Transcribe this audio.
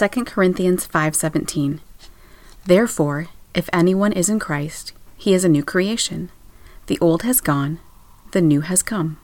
2 Corinthians 5:17. Therefore, if anyone is in Christ, he is a new creation. The old has gone, the new has come.